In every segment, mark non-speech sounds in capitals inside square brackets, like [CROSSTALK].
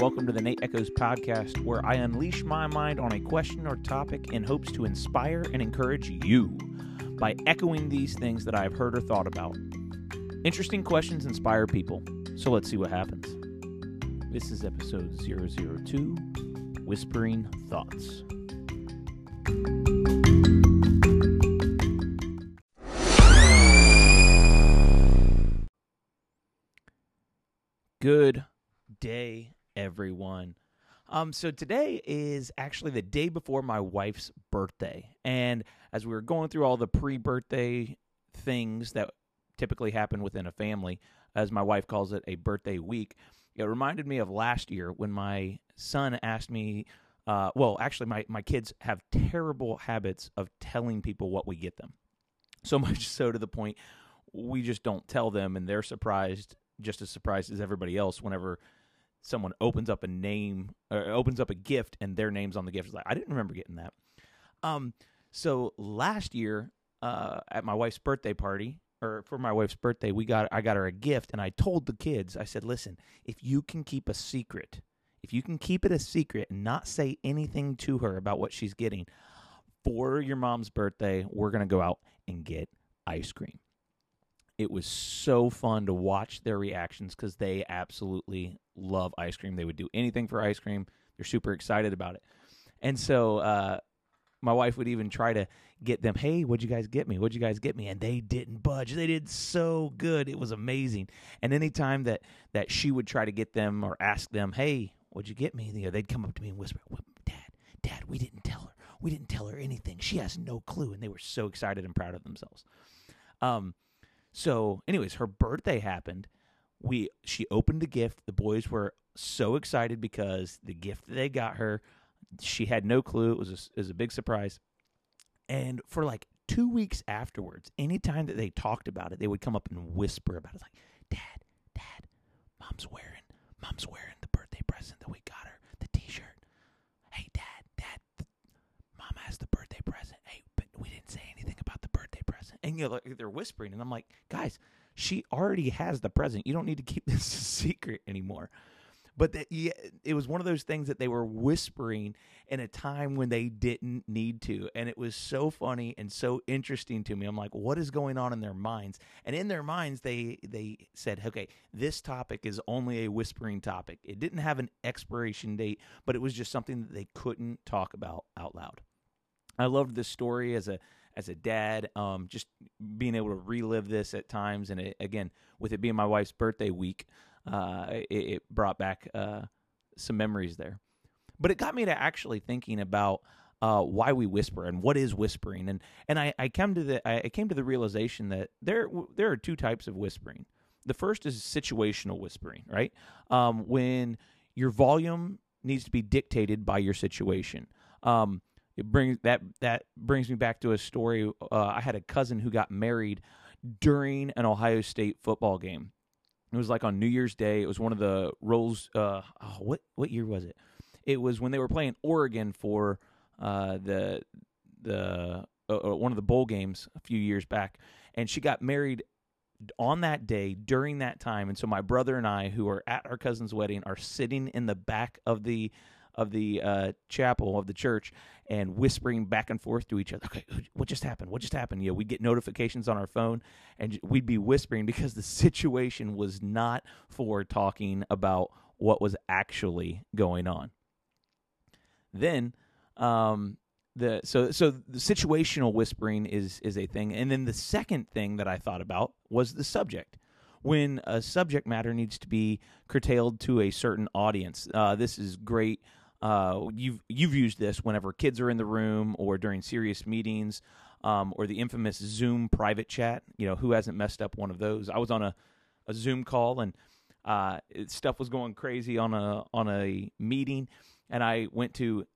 Welcome to the Nate Echoes podcast, where I unleash my mind on a question or topic in hopes to inspire and encourage you by echoing these things that I have heard or thought about. Interesting questions inspire people, so let's see what happens. This is episode 002 Whispering Thoughts. Good day, everyone. Um, so today is actually the day before my wife's birthday, and as we were going through all the pre-birthday things that typically happen within a family, as my wife calls it, a birthday week, it reminded me of last year when my son asked me. Uh, well, actually, my, my kids have terrible habits of telling people what we get them. So [LAUGHS] much so to the point we just don't tell them, and they're surprised, just as surprised as everybody else, whenever someone opens up a name or opens up a gift and their name's on the gift. It's like I didn't remember getting that. Um, so last year, uh, at my wife's birthday party, or for my wife's birthday, we got I got her a gift, and I told the kids, I said, "Listen, if you can keep a secret, if you can keep it a secret and not say anything to her about what she's getting for your mom's birthday, we're gonna go out and get ice cream." It was so fun to watch their reactions because they absolutely love ice cream. They would do anything for ice cream. They're super excited about it. And so uh, my wife would even try to get them, hey, what'd you guys get me? What'd you guys get me? And they didn't budge. They did so good. It was amazing. And anytime that that she would try to get them or ask them, hey, what'd you get me? You know, they'd come up to me and whisper, Dad, Dad, we didn't tell her. We didn't tell her anything. She has no clue. And they were so excited and proud of themselves. Um, so, anyways, her birthday happened. We she opened the gift. The boys were so excited because the gift they got her, she had no clue. It was a, it was a big surprise. And for like two weeks afterwards, anytime that they talked about it, they would come up and whisper about it. Like, Dad, Dad, Mom's wearing, Mom's wearing the birthday present that we got her, the T-shirt. Hey, Dad, Dad, Mom has the birthday present. Hey, but we didn't say anything about the birthday present. And you know, they're whispering, and I'm like, guys, she already has the present. You don't need to keep [LAUGHS] this a secret anymore. But that, yeah, it was one of those things that they were whispering in a time when they didn't need to, and it was so funny and so interesting to me. I'm like, what is going on in their minds? And in their minds, they they said, okay, this topic is only a whispering topic. It didn't have an expiration date, but it was just something that they couldn't talk about out loud. I loved this story as a as a dad, um, just being able to relive this at times, and it, again, with it being my wife's birthday week, uh, it, it, brought back uh, some memories there. But it got me to actually thinking about uh, why we whisper and what is whispering, and and I, I came to the I came to the realization that there there are two types of whispering. The first is situational whispering, right? Um, when your volume needs to be dictated by your situation. Um, it brings that that brings me back to a story. Uh, I had a cousin who got married during an Ohio State football game. It was like on New Year's Day. It was one of the rolls. Uh, oh, what what year was it? It was when they were playing Oregon for uh, the the uh, uh, one of the bowl games a few years back, and she got married on that day during that time. And so my brother and I, who are at our cousin's wedding, are sitting in the back of the of the uh, chapel of the church and whispering back and forth to each other. Okay, what just happened? What just happened? You know, we'd get notifications on our phone and we'd be whispering because the situation was not for talking about what was actually going on. Then, um, the so so the situational whispering is is a thing, and then the second thing that I thought about was the subject when a subject matter needs to be curtailed to a certain audience. Uh, this is great uh, you've you've used this whenever kids are in the room or during serious meetings, um, or the infamous Zoom private chat. You know, who hasn't messed up one of those? I was on a, a Zoom call and uh, stuff was going crazy on a on a meeting, and I went to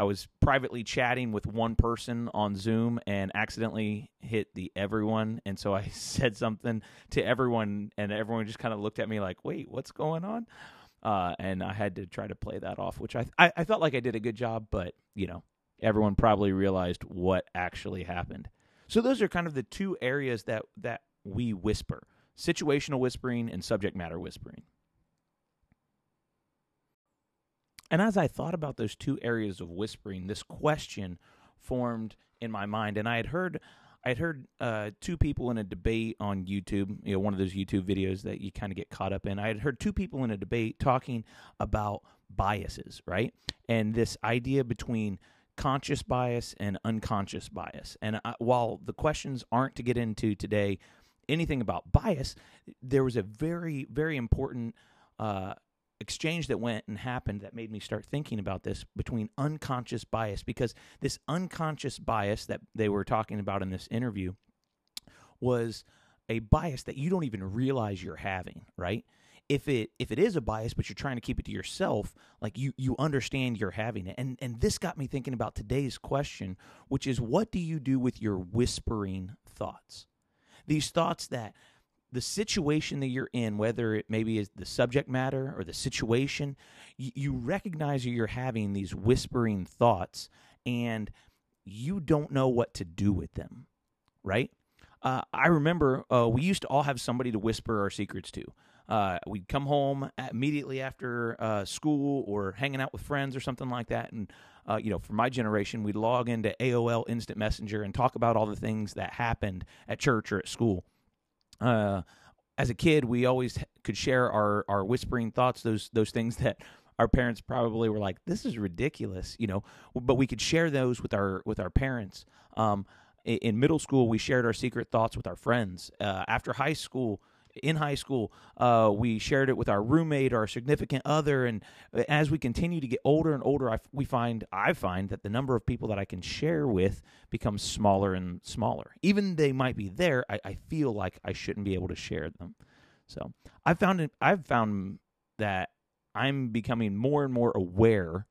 I was privately chatting with one person on Zoom and accidentally hit the everyone. And so I [LAUGHS] said something to everyone, and everyone just kind of looked at me like, wait, what's going on? Uh, and I had to try to play that off, which I, I I felt like I did a good job, but you know everyone probably realized what actually happened. So those are kind of the two areas that that we whisper: situational whispering and subject matter whispering. And as I thought about those two areas of whispering, this question formed in my mind, and I had heard. I had heard uh, two people in a debate on YouTube, you know, one of those YouTube videos that you kind of get caught up in. I had heard two people in a debate talking about biases, right? And this idea between conscious bias and unconscious bias. And uh, while the questions aren't to get into today anything about bias, there was a very, very important uh, exchange that went and happened that made me start thinking about this between unconscious bias because this unconscious bias that they were talking about in this interview was a bias that you don't even realize you're having, right? If it if it is a bias but you're trying to keep it to yourself, like you you understand you're having it. And and this got me thinking about today's question, which is what do you do with your whispering thoughts? These thoughts that the situation that you're in, whether it maybe is the subject matter or the situation, you, you recognize you're having these whispering thoughts and you don't know what to do with them, right? Uh, I remember uh, we used to all have somebody to whisper our secrets to. Uh, we'd come home immediately after uh, school or hanging out with friends or something like that, and uh, you know, for my generation, we'd log into AOL Instant Messenger and talk about all the things that happened at church or at school uh, as a kid, we always could share our our whispering thoughts, those those things that our parents probably were like, "This is ridiculous," you know. But we could share those with our with our parents. Um, in middle school, we shared our secret thoughts with our friends. Uh, after high school, in high school, uh, we shared it with our roommate, our significant other, and as we continue to get older and older, I, we find I find that the number of people that I can share with becomes smaller and smaller. Even they might be there, I, I feel like I shouldn't be able to share them. So I found it, I've found that I'm becoming more and more aware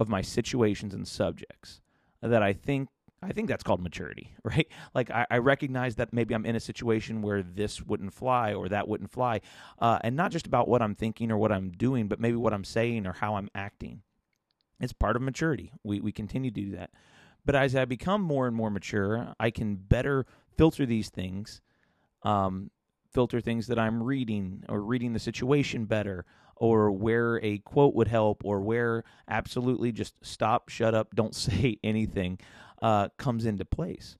of my situations and subjects that I think I think that's called maturity, [LAUGHS] right? Like I, I, recognize that maybe I'm in a situation where this wouldn't fly or that wouldn't fly, uh, and not just about what I'm thinking or what I'm doing, but maybe what I'm saying or how I'm acting. It's part of maturity. We we continue to do that, but as I become more and more mature, I can better filter these things, um, filter things that I'm reading or reading the situation better, or where a quote would help, or where absolutely just stop, shut up, don't [LAUGHS] say anything uh, comes into place.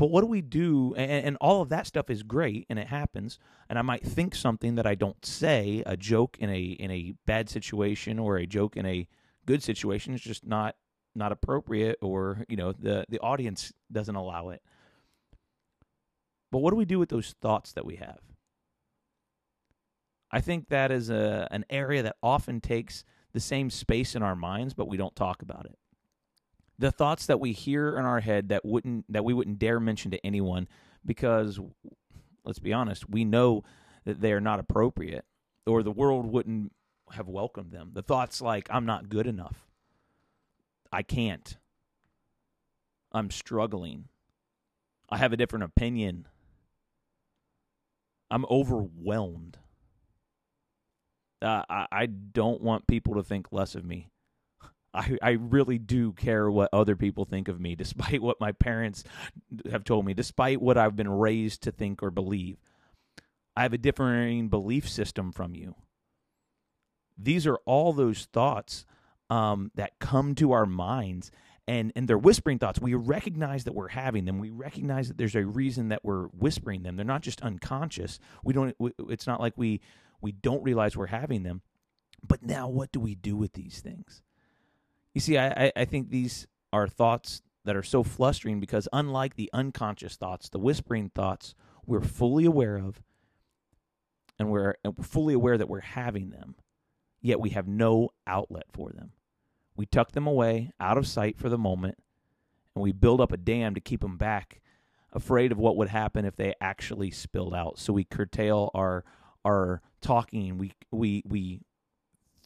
But what do we do? And, and, all of that stuff is great, and it happens. And I might think something that I don't say, a joke in a in a bad situation or a joke in a good situation is just not not appropriate, or you know the the audience doesn't allow it. But what do we do with those thoughts that we have? I think that is a an area that often takes the same space in our minds, but we don't talk about it the thoughts that we hear in our head that wouldn't that we wouldn't dare mention to anyone because let's be honest we know that they are not appropriate or the world wouldn't have welcomed them. The thoughts like i'm not good enough. I can't. I'm struggling. I have a different opinion. I'm overwhelmed. Uh, I, I don't want people to think less of me I, I really do care what other people think of me, [LAUGHS] despite what my parents have told me, despite what I've been raised to think or believe. I have a differing belief system from you. These are all those thoughts um, that come to our minds, and, and they're whispering thoughts. We recognize that we're having them. We recognize that there's a reason that we're whispering them. They're not just unconscious. We don't. It's not like we we don't realize we're having them. But now, what do we do with these things? You see, I, I think these are thoughts that are so flustering because, unlike the unconscious thoughts, the whispering thoughts, we're fully aware of and we're, uh, fully aware that we're having them, yet we have no outlet for them. We tuck them away out of sight for the moment, and we build up a dam to keep them back, afraid of what would happen if they actually spilled out. So we curtail our our talking. We we we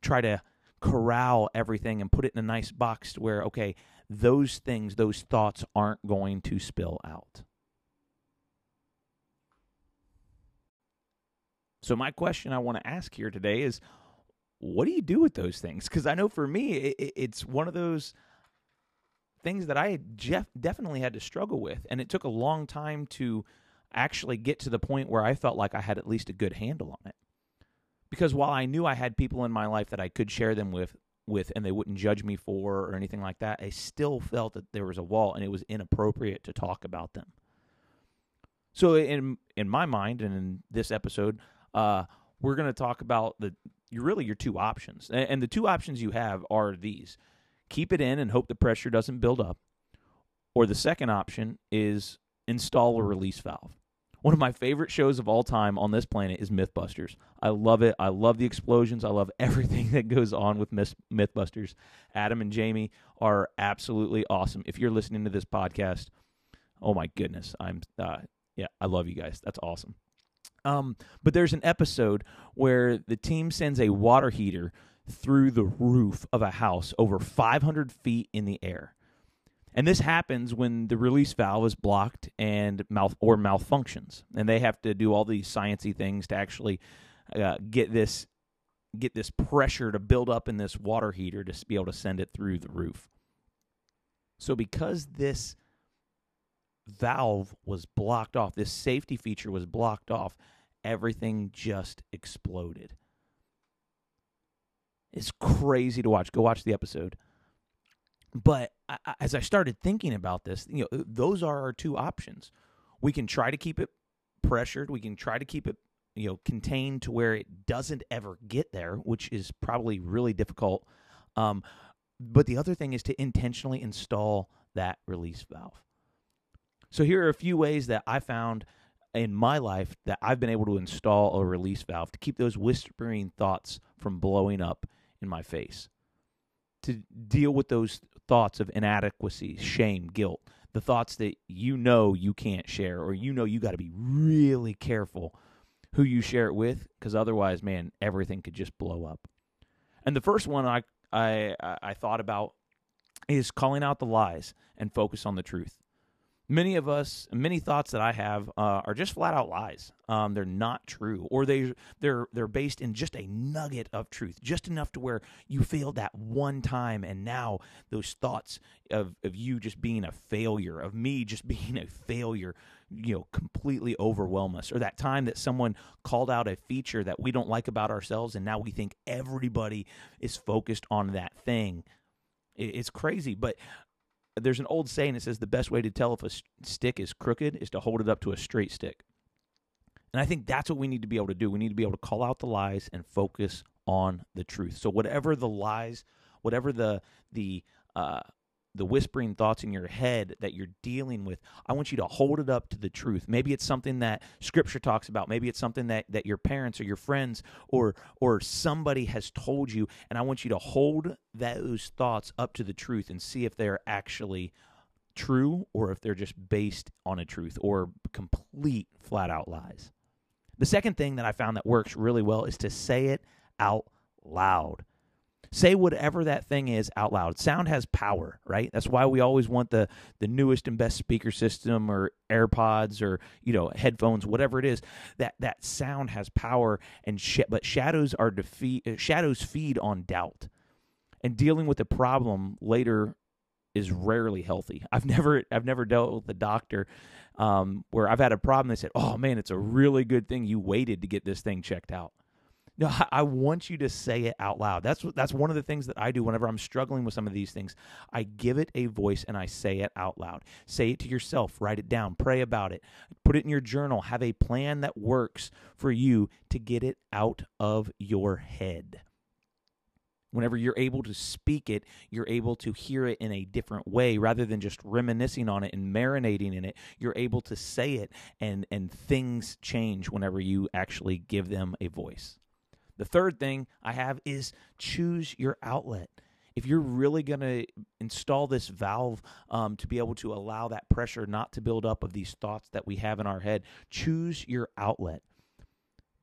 try to corral everything and put it in a nice box where, okay, those things, those thoughts aren't going to spill out. So, my question I want to ask here today is what do you do with those things? Because I know for me, it, it's one of those things that I definitely had to struggle with. And it took a long time to actually get to the point where I felt like I had at least a good handle on it. Because while I knew I had people in my life that I could share them with with and they wouldn't judge me for or anything like that, I still felt that there was a wall and it was inappropriate to talk about them. So in in my mind and in this episode, uh, we're going to talk about the you really your two options, and, and the two options you have are these: keep it in and hope the pressure doesn't build up, or the second option is install a release valve. One of my favorite shows of all time on this planet is Mythbusters. I love it. I love the explosions. I love [LAUGHS] everything that goes on with Mythbusters. Adam and Jamie are absolutely awesome. If you're listening to this podcast, oh my goodness, I'm uh, yeah, I love you guys. That's awesome. Um, but there's an episode where the team sends a water heater through the roof of a house over 500 feet in the air. And this happens when the release valve is blocked and mouth or malfunctions, and they have to do all these sciency things to actually uh, get this get this pressure to build up in this water heater to be able to send it through the roof. So because this valve was blocked off, this safety feature was blocked off, everything just exploded. It's crazy to watch. Go watch the episode. But I, as I started thinking about this, you know, those are our two options. We can try to keep it pressured. We can try to keep it, you know, contained to where it doesn't ever get there, which is probably really difficult. Um, but the other thing is to intentionally install that release valve. So here are a few ways that I found in my life that I've been able to install a release valve to keep those whispering thoughts from blowing up in my face to deal with those thoughts of inadequacy, shame, guilt, the thoughts that you know you can't share or you know you got to be really careful who you share it with because otherwise, man, everything could just blow up. And the first one I I I thought about is calling out the lies and focus on the truth many of us, many thoughts that I have uh, are just flat out lies. Um, they're not true, or they they're they're based in just a nugget of truth, just enough to where you failed that one time, and now those thoughts of of you just being a failure, of me just [LAUGHS] being a failure, you know, completely overwhelm us. Or that time that someone called out a feature that we don't like about ourselves, and now we think everybody is focused on that thing. It's crazy, but there's an old saying that says the best way to tell if a stick is crooked is to hold it up to a straight stick. And I think that's what we need to be able to do. We need to be able to call out the lies and focus on the truth. So whatever the lies, whatever the the uh, the whispering thoughts in your head that you're dealing with i want you to hold it up to the truth. Maybe it's something that scripture talks about. Maybe it's something that, that your parents or your friends or or somebody has told you and i want you to hold those thoughts up to the truth and see if they're actually true or if they're just based on a truth or complete flat out lies. The second thing that i found that works really well is to say it out loud Say whatever that thing is out loud. Sound has power, right? That's why we always want the the newest and best speaker system or AirPods or you know headphones, whatever it is. That that sound has power, and sh- but shadows are defeat. Uh, shadows feed on doubt, and dealing with the problem later is rarely healthy. [LAUGHS] I've never I've never dealt with a doctor um, where I've had a problem. They said, "Oh man, it's a really good thing you waited to get this thing checked out." No, I want you to say it out loud. That's that's one of the things that I do whenever I'm struggling with some of these things. I give it a voice and I say it out loud. Say it to yourself, write it down, pray about it, put it in your journal, have a plan that works for you to get it out of your head. Whenever you're able to speak it, you're able to hear it in a different way rather than just reminiscing on it and marinating in it. You're able to say it and and things change whenever you actually give them a voice. The third thing I have is choose your outlet. If you're really going to install this valve um, to be able to allow that pressure not to build up of these thoughts that we have in our head, choose your outlet.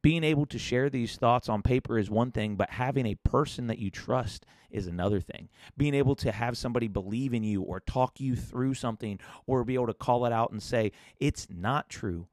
Being able to share these thoughts on paper is one thing, but having a person that you trust is another thing. Being able to have somebody believe in you or talk you through something or be able to call it out and say, it's not true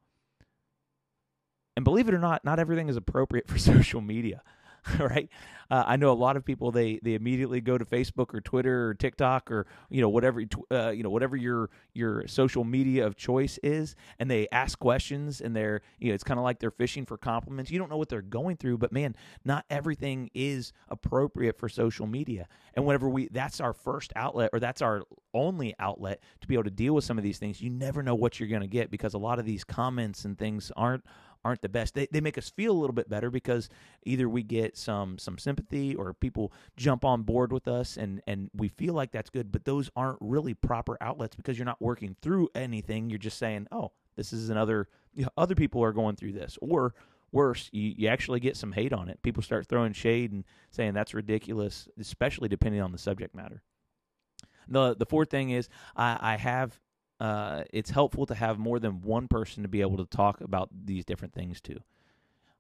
and believe it or not, not everything is appropriate [LAUGHS] for social media. [LAUGHS] right? Uh, I know a lot of people they they immediately go to Facebook or Twitter or TikTok or you know whatever uh, you know whatever your your social media of choice is, and they ask questions and they're you know it's kind of like they're fishing for compliments. You don't know what they're going through, but man, not everything is appropriate for social media. And whenever we that's our first outlet or that's our only outlet to be able to deal with some of these things, you never know what you're going to get because a lot of these comments and things aren't aren't the best. They, they make us feel a little bit better because either we get some some sympathy or people jump on board with us and and we feel like that's good, but those aren't really proper outlets because you're not working through anything. You're just saying, "Oh, this is another you know, other people are going through this." Or worse, you, you actually get some hate on it. People start throwing shade and saying that's ridiculous, especially depending on the subject matter. The the fourth thing is I, I have uh, it's helpful to have more than one person to be able to talk about these different things to.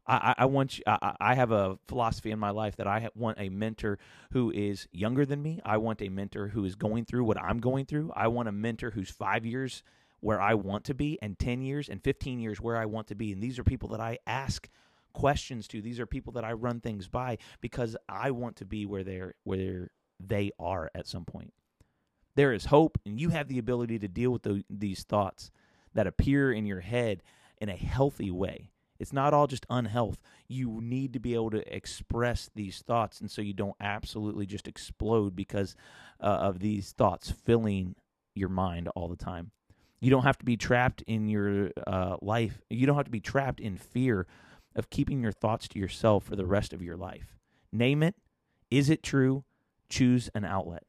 I, I want you, I, I have a philosophy in my life that I want a mentor who is younger than me. I want a mentor who is going through what I'm going through. I want a mentor who's five years where I want to be, and 10 years and 15 years where I want to be. And these are people that I ask questions to. These are people that I run things by because I want to be where they're where they are at some point. There is hope, and you have the ability to deal with the, these thoughts that appear in your head in a healthy way. It's not all just unhealth. You need to be able to express these thoughts, and so you don't absolutely just explode because uh, of these thoughts filling your mind all the time. You don't have to be trapped in your uh, life. You don't have to be trapped in fear of keeping your thoughts to yourself for the rest of your life. Name it. Is it true? Choose an outlet.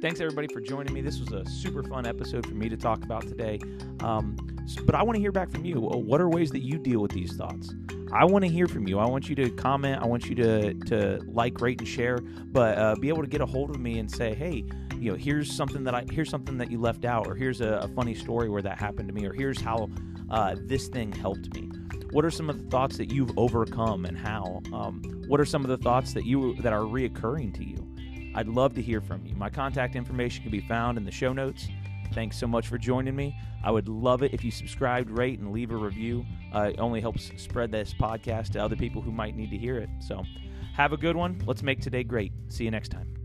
Thanks everybody for joining me. This was a super fun episode for me to talk about today. Um, but I want to hear back from you. What are ways that you deal with these thoughts? I want to hear from you. I want you to comment. I want you to to like, rate, and share. But uh, be able to get a hold of me and say, hey, you know, here's something that I here's something that you left out, or here's a, a funny story where that happened to me, or here's how uh, this thing helped me. What are some of the thoughts that you've overcome, and how? Um, what are some of the thoughts that you that are reoccurring to you? I'd love to hear from you. My contact information can be found in the show notes. Thanks so much for joining me. I would love it if you subscribed, rate, and leave a review. Uh, it only helps spread this podcast to other people who might need to hear it. So, have a good one. Let's make today great. See you next time.